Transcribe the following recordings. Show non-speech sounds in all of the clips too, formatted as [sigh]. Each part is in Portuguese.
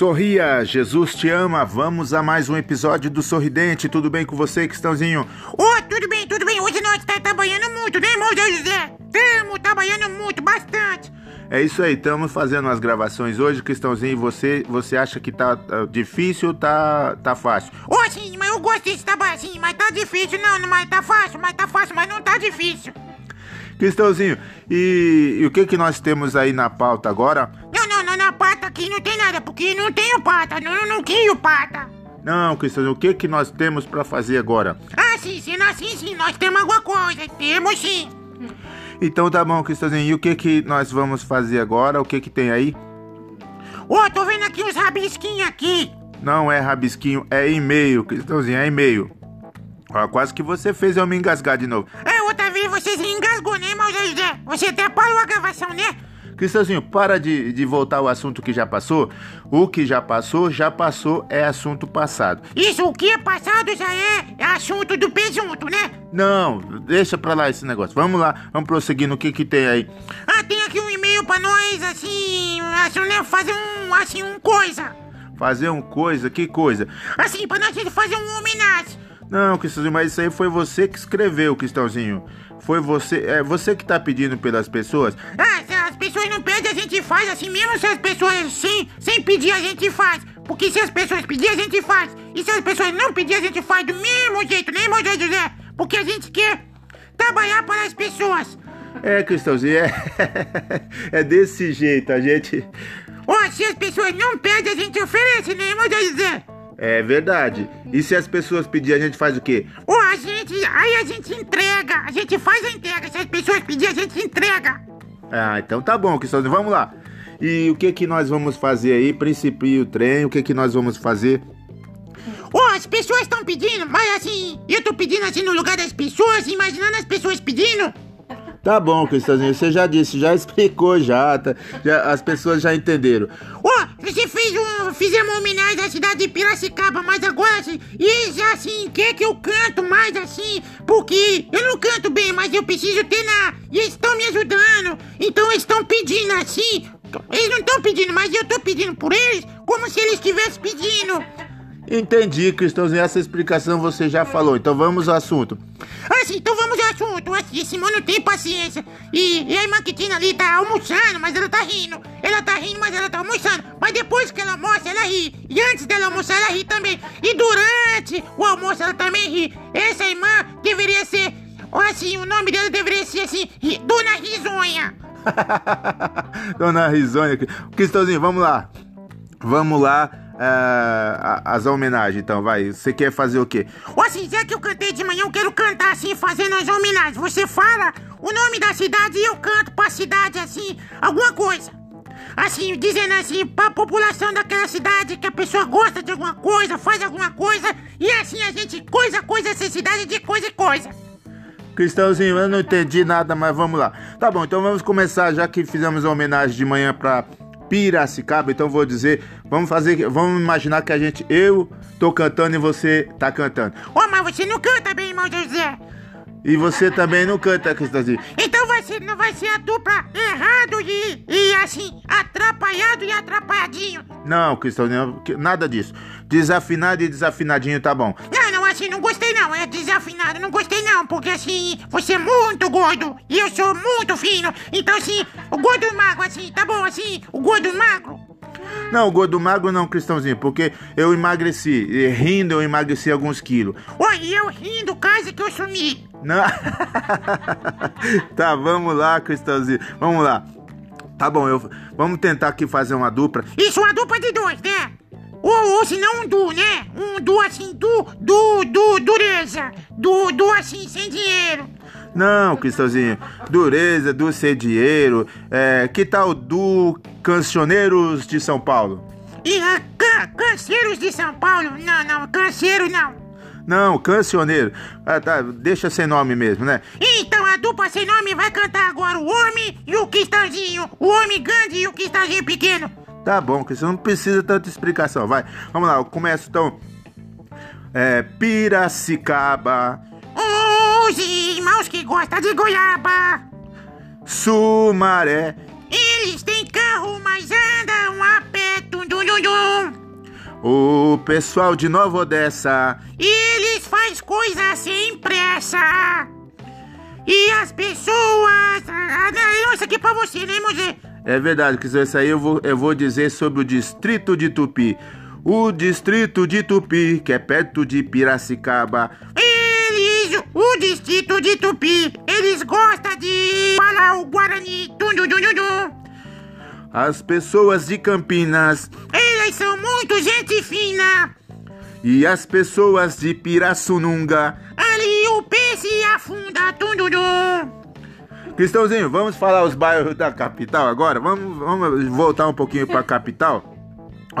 Sorria, Jesus te ama. Vamos a mais um episódio do Sorridente. Tudo bem com você, Cristãozinho? Ô, oh, tudo bem, tudo bem. Hoje nós tá trabalhando muito, né, irmão José? Estamos trabalhando muito, bastante. É isso aí, estamos fazendo as gravações hoje, Cristãozinho. Você, você acha que tá uh, difícil ou tá, tá fácil? Ô, oh, sim, mas eu gosto desse trabalho assim, mas tá difícil, não, não, mas tá fácil, mas tá fácil, mas não tá difícil. Cristãozinho, e, e o que que nós temos aí na pauta agora? Aqui não tem nada, porque não tenho pata, não, não crio pata. Não, Cristãozinho, o que que nós temos pra fazer agora? Ah, sim, sim, sim, sim, nós temos alguma coisa, temos sim. Então tá bom, Cristãozinho, e o que que nós vamos fazer agora? O que que tem aí? Ô, oh, tô vendo aqui uns rabisquinhos aqui. Não é rabisquinho, é e-mail, Cristãozinho, é e-mail. Ó, quase que você fez eu me engasgar de novo. É, outra vez você se engasgou, né, irmão José? Você até parou a gravação, né? Cristãozinho, para de, de voltar ao assunto que já passou. O que já passou, já passou, é assunto passado. Isso, o que é passado já é assunto do presunto, né? Não, deixa pra lá esse negócio. Vamos lá, vamos prosseguir no que que tem aí. Ah, tem aqui um e-mail pra nós, assim, assim, né, fazer um, assim, um coisa. Fazer um coisa? Que coisa? Assim, pra nós fazer uma homenagem. Não, Cristãozinho, mas isso aí foi você que escreveu, Cristãozinho. Foi você, é você que tá pedindo pelas pessoas? Ah, as pessoas não pedem, a gente faz assim mesmo. Se as pessoas sem, sem pedir, a gente faz. Porque se as pessoas pedirem, a gente faz. E se as pessoas não pedirem, a gente faz do mesmo jeito, né, irmão José? Porque a gente quer trabalhar para as pessoas. É, Cristãozinho, é, é desse jeito, a gente... Ó, oh, se as pessoas não pedem, a gente oferece, né, irmão José? É verdade. E se as pessoas pedirem, a gente faz o quê? Ô, a gente. Aí a gente entrega. A gente faz a entrega. Se as pessoas pedirem, a gente entrega. Ah, então tá bom, Cristãozinho. Vamos lá. E o que que nós vamos fazer aí? Principio o trem, o que que nós vamos fazer? Oh, as pessoas estão pedindo, mas assim, eu tô pedindo assim no lugar das pessoas, imaginando as pessoas pedindo. Tá bom, Cristãozinho, você já disse, já explicou já, tá, já as pessoas já entenderam. Ó, oh, você fez um, fizemos uma homenagem à cidade de Piracicaba, mas agora assim, e já assim, quer que eu canto mais assim, porque eu não canto bem, mas eu preciso treinar, e eles estão me ajudando, então eles estão pedindo assim, eles não estão pedindo, mas eu tô pedindo por eles, como se eles estivessem pedindo. Entendi, Cristãozinho, essa explicação você já falou, então vamos ao assunto. Ah, sim, então vamos ao assunto. Esse mano tem paciência. E, e a irmã Kitina ali tá almoçando, mas ela tá rindo. Ela tá rindo, mas ela tá almoçando. Mas depois que ela almoça, ela ri. E antes dela almoçar, ela ri também. E durante o almoço, ela também ri. Essa irmã deveria ser. Assim, o nome dela deveria ser assim: Dona Risonha. [laughs] Dona Risonha. Cristãozinho, vamos lá. Vamos lá uh, as homenagens, então, vai. Você quer fazer o quê? Ô, assim, já que eu cantei de manhã, eu quero cantar assim, fazendo as homenagens. Você fala o nome da cidade e eu canto pra cidade, assim, alguma coisa. Assim, dizendo assim, pra população daquela cidade que a pessoa gosta de alguma coisa, faz alguma coisa, e assim a gente coisa, coisa, essa cidade de coisa e coisa. Cristãozinho, eu não entendi nada, mas vamos lá. Tá bom, então vamos começar, já que fizemos a homenagem de manhã pra Piracicaba. Então vou dizer, vamos fazer, vamos imaginar que a gente, eu tô cantando e você tá cantando. Ô, oh, mas você não canta bem, irmão José. E você também não canta, Cristãozinho. Então vai ser, não vai ser a dupla errado e, e assim, atrapalhado e atrapalhadinho. Não, Cristãozinho, nada disso. Desafinado e desafinadinho tá bom. Não, assim, não gostei não. É desafinado, não gostei não. Porque assim, você é muito gordo e eu sou muito fino. Então assim, o gordo magro, assim, tá bom, assim, o gordo magro. Não, o gordo magro não, Cristãozinho, porque eu emagreci. Rindo, eu emagreci alguns quilos. Oi, eu rindo, quase que eu sumi. Não. [laughs] tá, vamos lá, Cristãozinho. Vamos lá. Tá bom, eu vamos tentar aqui fazer uma dupla. Isso, uma dupla de dois, né? Ou, ou se não um du, né? Um du assim, du, du, du, dureza. Du, du assim, sem dinheiro. Não, Cristãozinho. Dureza, do ser dinheiro. É, que tal do Cancioneiros de São Paulo? E uh, can, Canceiros de São Paulo? Não, não, Canceiro não. Não, cancioneiro. Ah, tá, deixa sem nome mesmo, né? Então a dupla sem nome vai cantar agora o homem e o cristãozinho. O homem grande e o cristãozinho pequeno. Tá bom, que você não precisa tanta explicação. Vai, vamos lá, eu começo então. É, Piracicaba. Os irmãos que gostam de goiaba. Sumaré. Eles têm carro, mas andam a pé. Dum, dum, dum. O pessoal de Nova Odessa. Eles faz coisa sem pressa. E as pessoas. Ah, não, isso aqui é pra você, né, Moisés? É verdade, que isso aí eu vou, eu vou dizer sobre o distrito de Tupi. O distrito de Tupi, que é perto de Piracicaba. Eles, o distrito de Tupi, eles gostam de falar o Guarani. Dum, dum, dum. As pessoas de Campinas Eles são muito gente fina. e as pessoas de Pirassununga. Ali o peixe afunda. Dum. Cristãozinho, vamos falar os bairros da capital agora? Vamos, vamos voltar um pouquinho para a capital?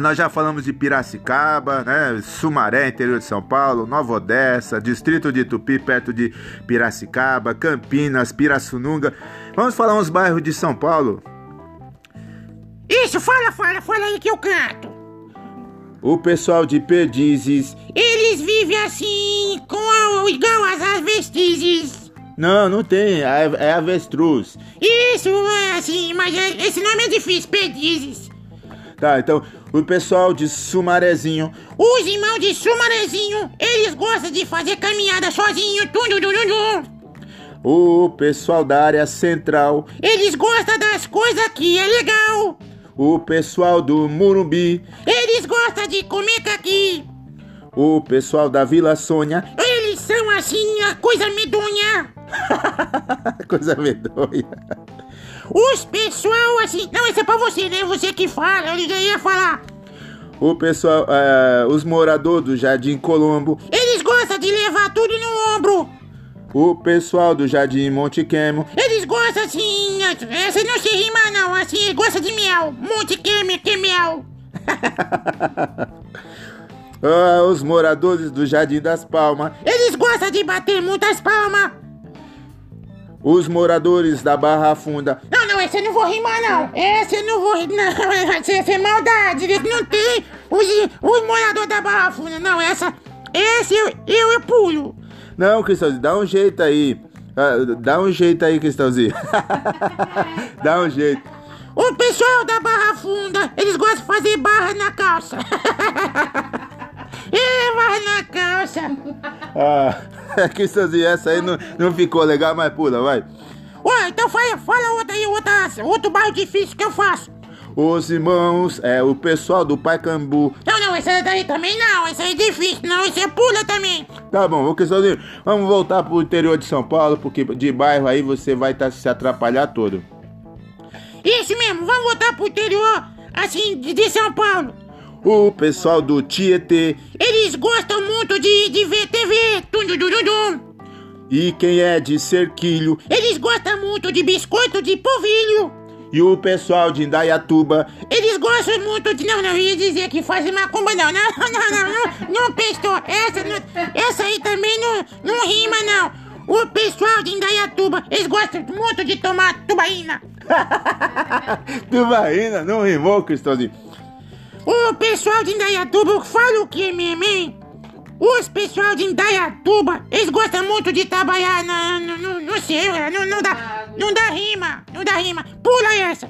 Nós já falamos de Piracicaba, né? Sumaré, interior de São Paulo, Nova Odessa, distrito de Tupi, perto de Piracicaba, Campinas, Pirassununga. Vamos falar uns bairros de São Paulo. Isso, fala, fala, fala aí que eu canto. O pessoal de Perdizes. Eles vivem assim, com igual as avestizes. Não, não tem, é, é avestruz. Isso, é assim, mas é- esse nome é difícil, perdizes. Tá, então, o pessoal de Sumarezinho. Os irmãos de Sumarezinho, eles gostam de fazer caminhada sozinho, tum, dum, dum, dum. O pessoal da área central. Eles gostam das coisas que é legal. O pessoal do Murumbi. Eles gostam de comer caqui. O pessoal da Vila Sônia. Eles são assim, a coisa medonha. [laughs] Coisa medonha. Os pessoal assim. Não, esse é pra você, né? Você que fala, eu já ia falar. O pessoal, eh, os moradores do Jardim Colombo. Eles gostam de levar tudo no ombro. O pessoal do Jardim Monte Quemo. Eles gostam assim. Essa não se rima, não. Assim, gosta de mel. Monte que, que mel. [laughs] Ah, os moradores do Jardim das Palmas. Eles gostam de bater muitas palmas. Os moradores da Barra Funda. Não, não, esse eu não vou rimar, não. Esse eu não vou rir, não. [laughs] Essa é maldade. Não tem os, os moradores da Barra Funda, não. Essa. Esse eu, eu, eu pulo. Não, Cristãozinho, dá um jeito aí. Ah, dá um jeito aí, Cristãozinho. [laughs] dá um jeito. O pessoal da Barra Funda, eles gostam de fazer barra na calça. [laughs] [laughs] é, barra na calça. Ah, Cristãozinho, essa aí não, não ficou legal, mas pula, vai. Ué, então fala, fala outra aí, outra, outro bairro difícil que eu faço. Os irmãos, é o pessoal do Paicambu. Não, não, esse daí também não, esse aí é difícil, não, esse é pula também. Tá bom, ô Cristãozinho, vamos voltar pro interior de São Paulo, porque de bairro aí você vai tá, se atrapalhar todo. Isso mesmo, vamos voltar pro interior, assim, de São Paulo. O pessoal do Tietê Eles gostam muito de, de ver TV, dum, dum, dum, dum. e quem é de Cerquilho Eles gostam muito de biscoito de polvilho. e o pessoal de Indaiatuba Eles gostam muito de. Não, não, ia dizer que fazem macumba, não. Não, não, não, não, não, prestou. Essa, não- essa aí também não, não rima, não. O pessoal de Indaiatuba, eles gostam muito de tomar tubaína. [laughs] Tubaína, não rimou, Cristãozinho. O pessoal de Indaiatuba, fala o que mesmo, hein? Os pessoal de Indaiatuba, eles gostam muito de trabalhar na, no, no, no seu, não, não dá, não dá rima, não dá rima. Pula essa.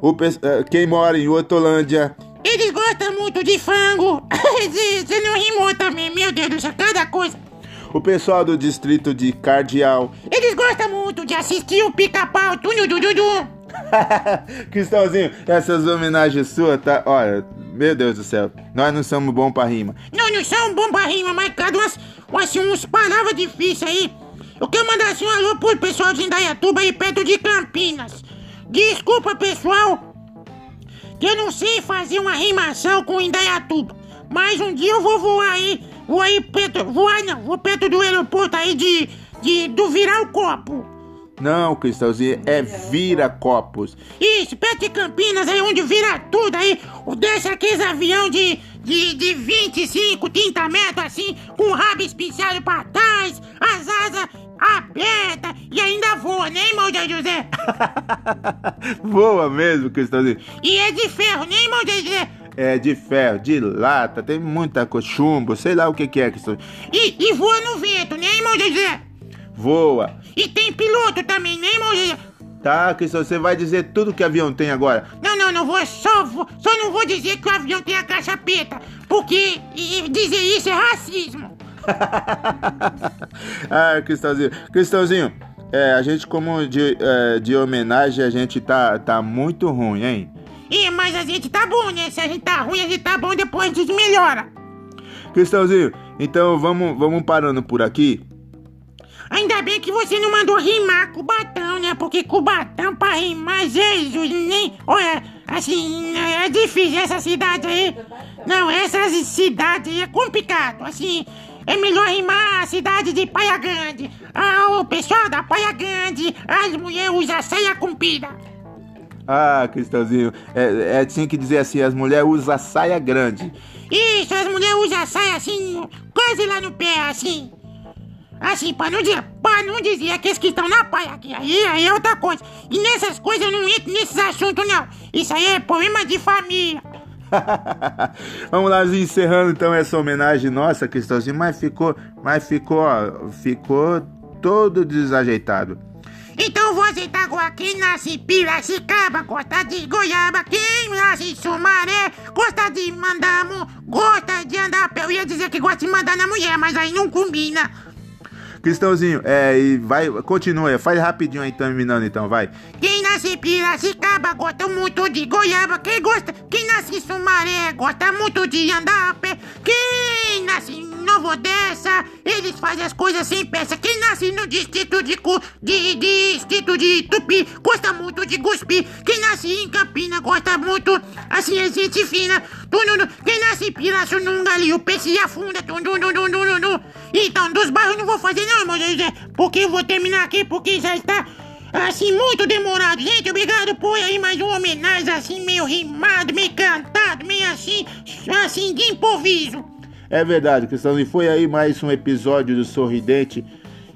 O eh, quem mora em Hortolândia Eles gostam muito de frango. Você você não rimou também, meu Deus do céu, cada coisa. o pessoal do distrito de Cardeal Eles gostam muito de assistir o pica-pau, tunho, du, du, du. [laughs] Cristãozinho, essas homenagens suas, tá? Olha, meu Deus do céu, nós não somos bons pra rima. Não, não são bom pra rima, mas cada umas, umas, uns palavras difíceis aí. Eu quero mandar assim um alô pro pessoal de Indaiatuba aí perto de Campinas. Desculpa, pessoal, que eu não sei fazer uma rimação com Indaiatuba. Mas um dia eu vou voar aí, vou aí perto, voar não, vou perto do aeroporto aí de, de, do virar o copo. Não, Cristãozinho, é vira-copos. Isso, perto de Campinas, aí onde vira tudo aí. Desce aqueles avião de, de, de 25, 30 metros assim, com o rabo especiado pra trás, as asas abertas e ainda voa, né, irmão de José? [laughs] Voa mesmo, Cristãozinho. E é de ferro, né, irmão de José? É de ferro, de lata, tem muita coisa, chumbo, sei lá o que, que é, Cristãozinho. E, e voa no vento, né, irmão José? Voa. E tem piloto também, né, de José? Tá, Cristão, você vai dizer tudo que avião tem agora. Não, não, não vou, só, vou- só não vou dizer que o avião tem a caixa preta, porque e dizer isso é racismo. [laughs] ah, Cristãozinho. Cristãozinho, é, a gente como de, é, de homenagem, a gente tá, tá muito ruim, hein? E, mas a gente tá bom, né? Se a gente tá ruim, a gente tá bom, depois a gente melhora. Cristãozinho, então vamos, vamos parando por aqui. Ainda bem que você não mandou rimar Cubatão, né? Porque Cubatão pra rimar, Jesus, nem. Olha, assim, é difícil essa cidade aí. Não, essa cidade aí é complicado. Assim, é melhor rimar a cidade de Praia Grande. Ah, o pessoal da Praia Grande, as mulheres usam saia comprida. Ah, Cristãozinho, é, é, tinha que dizer assim, as mulheres usam saia grande. Isso, as mulheres usam saia assim, quase lá no pé, assim. Assim, pra não dizer, pra não dizer aqueles que estão na praia aqui. Aí, aí é outra coisa. E nessas coisas eu não entro nesses assuntos, não. Isso aí é problema de família. [laughs] Vamos lá, encerrando então essa homenagem nossa, Cristãozinho, mas ficou, mas ficou, ó, ficou todo desajeitado. Então vou aceitar agora. Quem nasce Piracicaba gosta de goiaba. Quem nasce Sumaré gosta de mandar, gosta de andar. Eu ia dizer que gosta de mandar na mulher, mas aí não combina. Cristãozinho, é, e vai, continua, faz rapidinho aí, terminando então, vai. Quem nasce Piracicaba gosta muito de goiaba. Quem gosta, quem nasce Sumaré gosta muito de andar a pé. Quem Nova Odessa, eles fazem as coisas sem peça. Quem nasce no distrito de, Cu- de, distrito de Tupi gosta muito de cuspir. Quem nasce em Campina gosta muito, assim, é gente fina. Tununu. Quem nasce em Pirassununga ali, o peixe afunda. Tununu. Então, dos bairros não vou fazer não, irmão José, porque eu vou terminar aqui, porque já está assim, muito demorado. Gente, obrigado por aí mais uma homenagem assim, meio rimado, meio cantado, meio assim, assim, de improviso. É verdade, Cristãozinho, foi aí mais um episódio do Sorridente.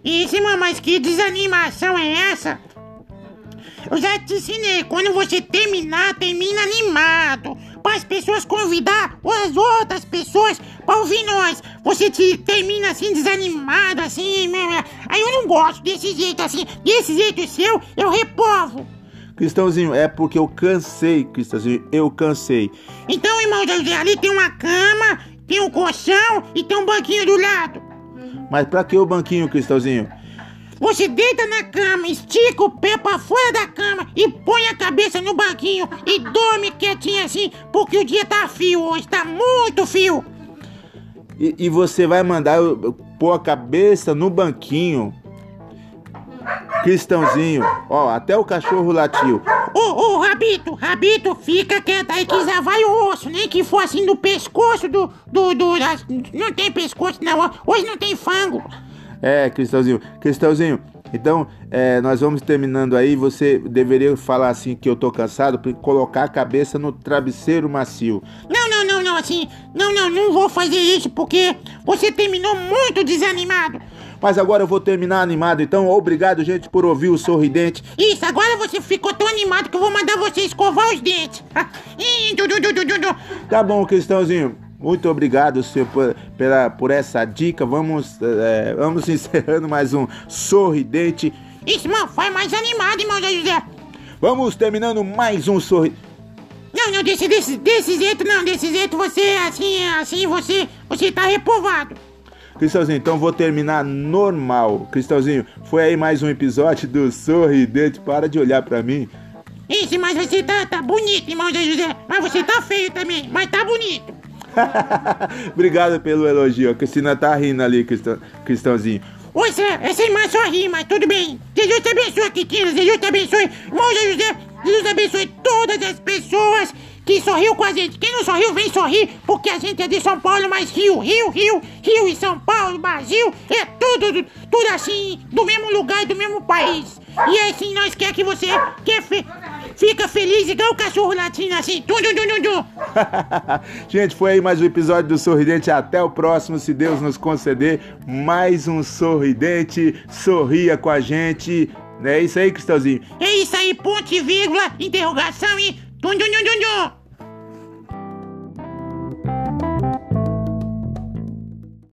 Isso, irmão, mas que desanimação é essa? Eu já te ensinei, quando você terminar, termina animado. Para as pessoas convidar as outras pessoas para ouvir nós. Você te termina assim, desanimado, assim. meu, Aí eu não gosto desse jeito assim. Desse jeito seu, eu reprovo. Cristãozinho, é porque eu cansei, Cristãozinho, eu cansei. Então, irmão ali tem uma cama, tem um colchão e tem um banquinho do lado. Mas pra que o banquinho, Cristãozinho? Você deita na cama, estica o pé pra fora da cama e põe a cabeça no banquinho e dorme quietinho assim, porque o dia tá frio hoje, tá muito frio. E, e você vai mandar eu pôr a cabeça no banquinho. Cristãozinho, ó, até o cachorro latiu. Ô, ô, Rabito, Rabito, fica quieto aí que já vai o osso, nem que for assim do pescoço do, do, do, não tem pescoço não, hoje não tem fango. É, Cristãozinho, Cristãozinho, então é, nós vamos terminando aí. Você deveria falar assim que eu tô cansado pra colocar a cabeça no travesseiro macio. Não, não, não, não, assim, não, não, não vou fazer isso porque você terminou muito desanimado. Mas agora eu vou terminar animado, então obrigado, gente, por ouvir o sorridente. Isso, agora você ficou tão animado que eu vou mandar você escovar os dentes. [laughs] Tá bom, Cristãozinho. Muito obrigado, senhor, por, pela, por essa dica. Vamos, é, vamos [laughs] encerrando mais um sorridente. Isso, mano, faz mais animado, irmão José. Vamos terminando mais um sorridente. Não, não, desse, desse, desse jeito não, desse jeito você, assim, assim, você, você tá reprovado. Cristãozinho, então vou terminar normal. Cristãozinho, foi aí mais um episódio do Sorridente. Para de olhar pra mim. Isso, mas você tá, tá bonito, irmão Zé José. Mas você tá feio também, mas tá bonito. [laughs] Obrigado pelo elogio. A Cristina tá rindo ali, Cristão, Cristãozinho. Oi, Zé, essa irmã só ri, mas tudo bem. Jesus te abençoe, Kikina, Jesus te abençoe. Irmão Zé José, Jesus abençoe todas as pessoas que sorriu com a gente. Quem não sorriu, vem sorrir, porque a gente é de São Paulo, mas Rio, Rio, Rio, Rio e São Paulo, Brasil, é tudo, tudo assim, do mesmo lugar e do mesmo país. E é assim, nós quer que você quer fe fica feliz igual o cachorro latino, assim, tum, tum, tum, tum, tum. [laughs] Gente, foi aí mais um episódio do Sorridente. Até o próximo, se Deus nos conceder. Mais um Sorridente. Sorria com a gente. É isso aí, Cristãozinho. É isso aí, ponto e vírgula, interrogação e tum, tum, tum, tum, tum.